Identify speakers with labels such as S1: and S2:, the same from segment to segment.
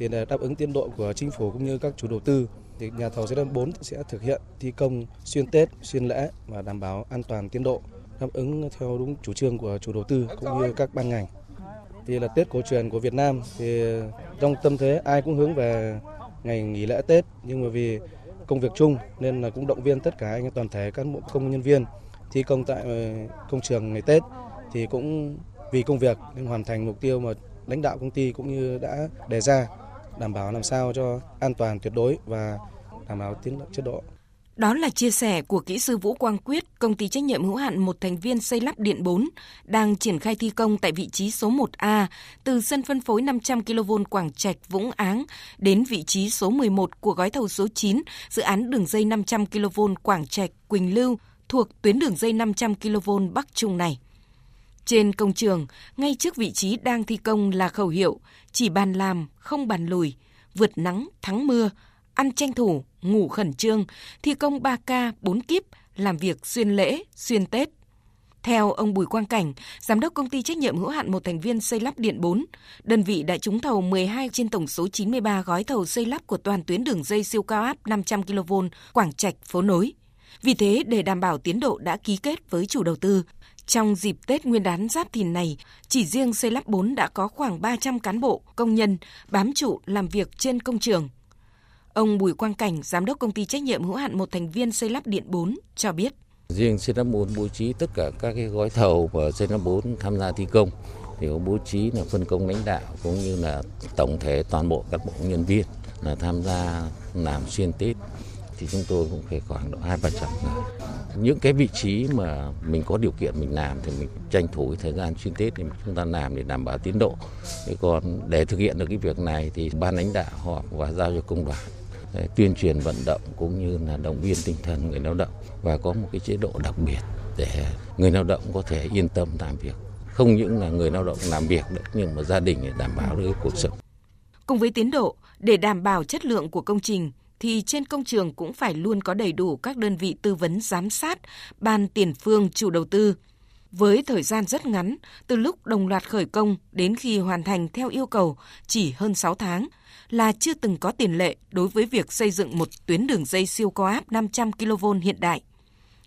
S1: thì để đáp ứng tiến độ của chính phủ cũng như các chủ đầu tư. Thì nhà thầu giai 4 sẽ thực hiện thi công xuyên Tết, xuyên lễ và đảm bảo an toàn tiến độ đáp ứng theo đúng chủ trương của chủ đầu tư cũng như các ban ngành. Thì là Tết cổ truyền của Việt Nam thì trong tâm thế ai cũng hướng về ngày nghỉ lễ Tết nhưng mà vì công việc chung nên là cũng động viên tất cả anh toàn thể cán bộ công nhân viên thi công tại ờ, công trường ngày Tết. Thì cũng vì công việc nên hoàn thành mục tiêu mà lãnh đạo công ty cũng như đã đề ra đảm bảo làm sao cho an toàn tuyệt đối và đảm bảo tiến độ chất độ.
S2: Đó là chia sẻ của kỹ sư Vũ Quang Quyết, công ty trách nhiệm hữu hạn một thành viên xây lắp điện 4, đang triển khai thi công tại vị trí số 1A, từ sân phân phối 500 kV Quảng Trạch Vũng Áng đến vị trí số 11 của gói thầu số 9, dự án đường dây 500 kV Quảng Trạch Quỳnh Lưu thuộc tuyến đường dây 500 kV Bắc Trung này. Trên công trường, ngay trước vị trí đang thi công là khẩu hiệu chỉ bàn làm, không bàn lùi, vượt nắng, thắng mưa, ăn tranh thủ, ngủ khẩn trương, thi công 3K, 4 kíp, làm việc xuyên lễ, xuyên Tết. Theo ông Bùi Quang Cảnh, giám đốc công ty trách nhiệm hữu hạn một thành viên xây lắp điện 4, đơn vị đã trúng thầu 12 trên tổng số 93 gói thầu xây lắp của toàn tuyến đường dây siêu cao áp 500 kV Quảng Trạch phố nối. Vì thế, để đảm bảo tiến độ đã ký kết với chủ đầu tư, trong dịp Tết Nguyên đán Giáp Thìn này, chỉ riêng xây lắp 4 đã có khoảng 300 cán bộ, công nhân bám trụ làm việc trên công trường. Ông Bùi Quang Cảnh, giám đốc công ty trách nhiệm hữu hạn một thành viên xây lắp điện 4 cho biết.
S3: Riêng xây lắp 4 bố trí tất cả các cái gói thầu và xây lắp 4 tham gia thi công thì có bố trí là phân công lãnh đạo cũng như là tổng thể toàn bộ cán bộ nhân viên là tham gia làm xuyên Tết thì chúng tôi cũng phải khoảng độ hai ba trăm người những cái vị trí mà mình có điều kiện mình làm thì mình tranh thủ cái thời gian xuyên tết thì chúng ta làm để đảm bảo tiến độ. Thế còn để thực hiện được cái việc này thì ban lãnh đạo họp và giao cho công đoàn để tuyên truyền vận động cũng như là động viên tinh thần người lao động và có một cái chế độ đặc biệt để người lao động có thể yên tâm làm việc. Không những là người lao động làm việc được nhưng mà gia đình để đảm bảo được cuộc sống.
S2: Cùng với tiến độ, để đảm bảo chất lượng của công trình thì trên công trường cũng phải luôn có đầy đủ các đơn vị tư vấn giám sát, ban tiền phương chủ đầu tư. Với thời gian rất ngắn, từ lúc đồng loạt khởi công đến khi hoàn thành theo yêu cầu chỉ hơn 6 tháng, là chưa từng có tiền lệ đối với việc xây dựng một tuyến đường dây siêu cao áp 500 kV hiện đại.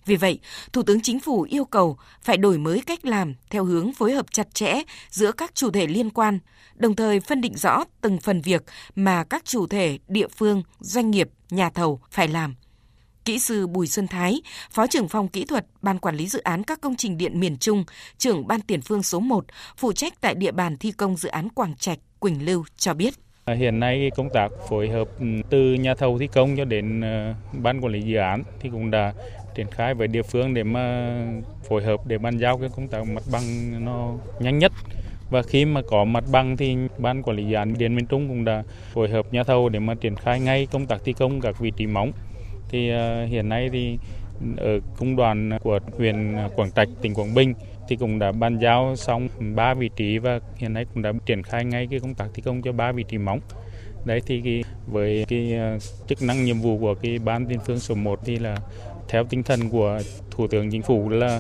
S2: Vì vậy, Thủ tướng Chính phủ yêu cầu phải đổi mới cách làm theo hướng phối hợp chặt chẽ giữa các chủ thể liên quan, đồng thời phân định rõ từng phần việc mà các chủ thể, địa phương, doanh nghiệp, nhà thầu phải làm. Kỹ sư Bùi Xuân Thái, Phó trưởng phòng kỹ thuật Ban quản lý dự án các công trình điện miền Trung, trưởng Ban tiền phương số 1, phụ trách tại địa bàn thi công dự án Quảng Trạch, Quỳnh Lưu cho biết.
S4: À, hiện nay công tác phối hợp ừ, từ nhà thầu thi công cho đến ờ, ban quản lý dự án thì cũng đã triển khai với địa phương để mà phối hợp để bàn giao cái công tác mặt bằng nó nhanh nhất. Và khi mà có mặt bằng thì ban quản lý dự án điện miền trung cũng đã phối hợp nhà thầu để mà triển khai ngay công tác thi công các vị trí móng. Thì uh, hiện nay thì ở công đoàn của huyện Quảng Trạch tỉnh Quảng Bình thì cũng đã bàn giao xong ba vị trí và hiện nay cũng đã triển khai ngay cái công tác thi công cho ba vị trí móng. Đấy thì cái, với cái à, chức năng nhiệm vụ của cái ban tiên phương số 1 thì là theo tinh thần của thủ tướng chính phủ là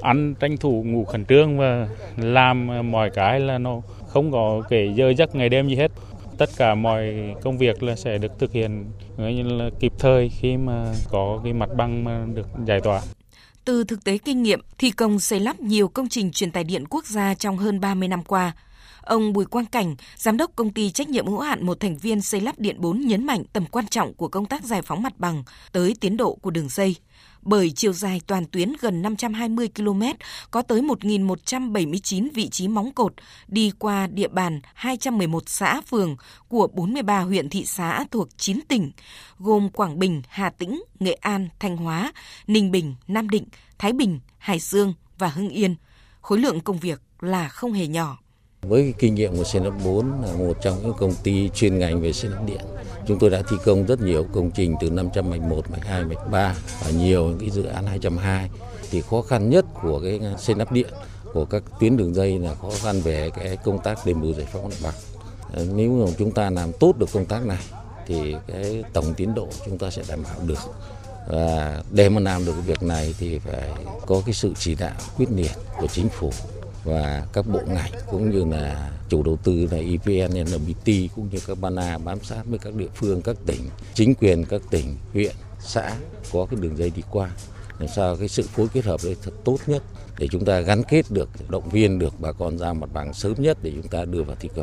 S4: ăn tranh thủ ngủ khẩn trương và làm mọi cái là nó không có kể giờ giấc ngày đêm gì hết tất cả mọi công việc là sẽ được thực hiện như là kịp thời khi mà có cái mặt bằng mà được giải tỏa.
S2: Từ thực tế kinh nghiệm, thi công xây lắp nhiều công trình truyền tải điện quốc gia trong hơn 30 năm qua, Ông Bùi Quang Cảnh, giám đốc công ty trách nhiệm hữu hạn một thành viên xây lắp điện 4 nhấn mạnh tầm quan trọng của công tác giải phóng mặt bằng tới tiến độ của đường dây. Bởi chiều dài toàn tuyến gần 520 km, có tới 1.179 vị trí móng cột đi qua địa bàn 211 xã phường của 43 huyện thị xã thuộc 9 tỉnh, gồm Quảng Bình, Hà Tĩnh, Nghệ An, Thanh Hóa, Ninh Bình, Nam Định, Thái Bình, Hải Dương và Hưng Yên. Khối lượng công việc là không hề nhỏ.
S3: Với kinh nghiệm của Senap 4 là một trong những công ty chuyên ngành về xây lắp điện, chúng tôi đã thi công rất nhiều công trình từ 500 mạch 1, mạch 2, mạch 3 và nhiều cái dự án 220. Thì khó khăn nhất của cái xây lắp điện của các tuyến đường dây là khó khăn về cái công tác đền bù giải phóng mặt bằng. Ờ, nếu mà chúng ta làm tốt được công tác này thì cái tổng tiến độ chúng ta sẽ đảm bảo được. Và để mà làm được việc này thì phải có cái sự chỉ đạo quyết liệt của chính phủ và các bộ ngành cũng như là chủ đầu tư là EVN, NBT cũng như các ban A bám sát với các địa phương, các tỉnh, chính quyền các tỉnh, huyện, xã có cái đường dây đi qua. Làm sao cái sự phối kết hợp đấy thật tốt nhất để chúng ta gắn kết được động viên được bà con ra mặt bằng sớm nhất để chúng ta đưa vào thi công.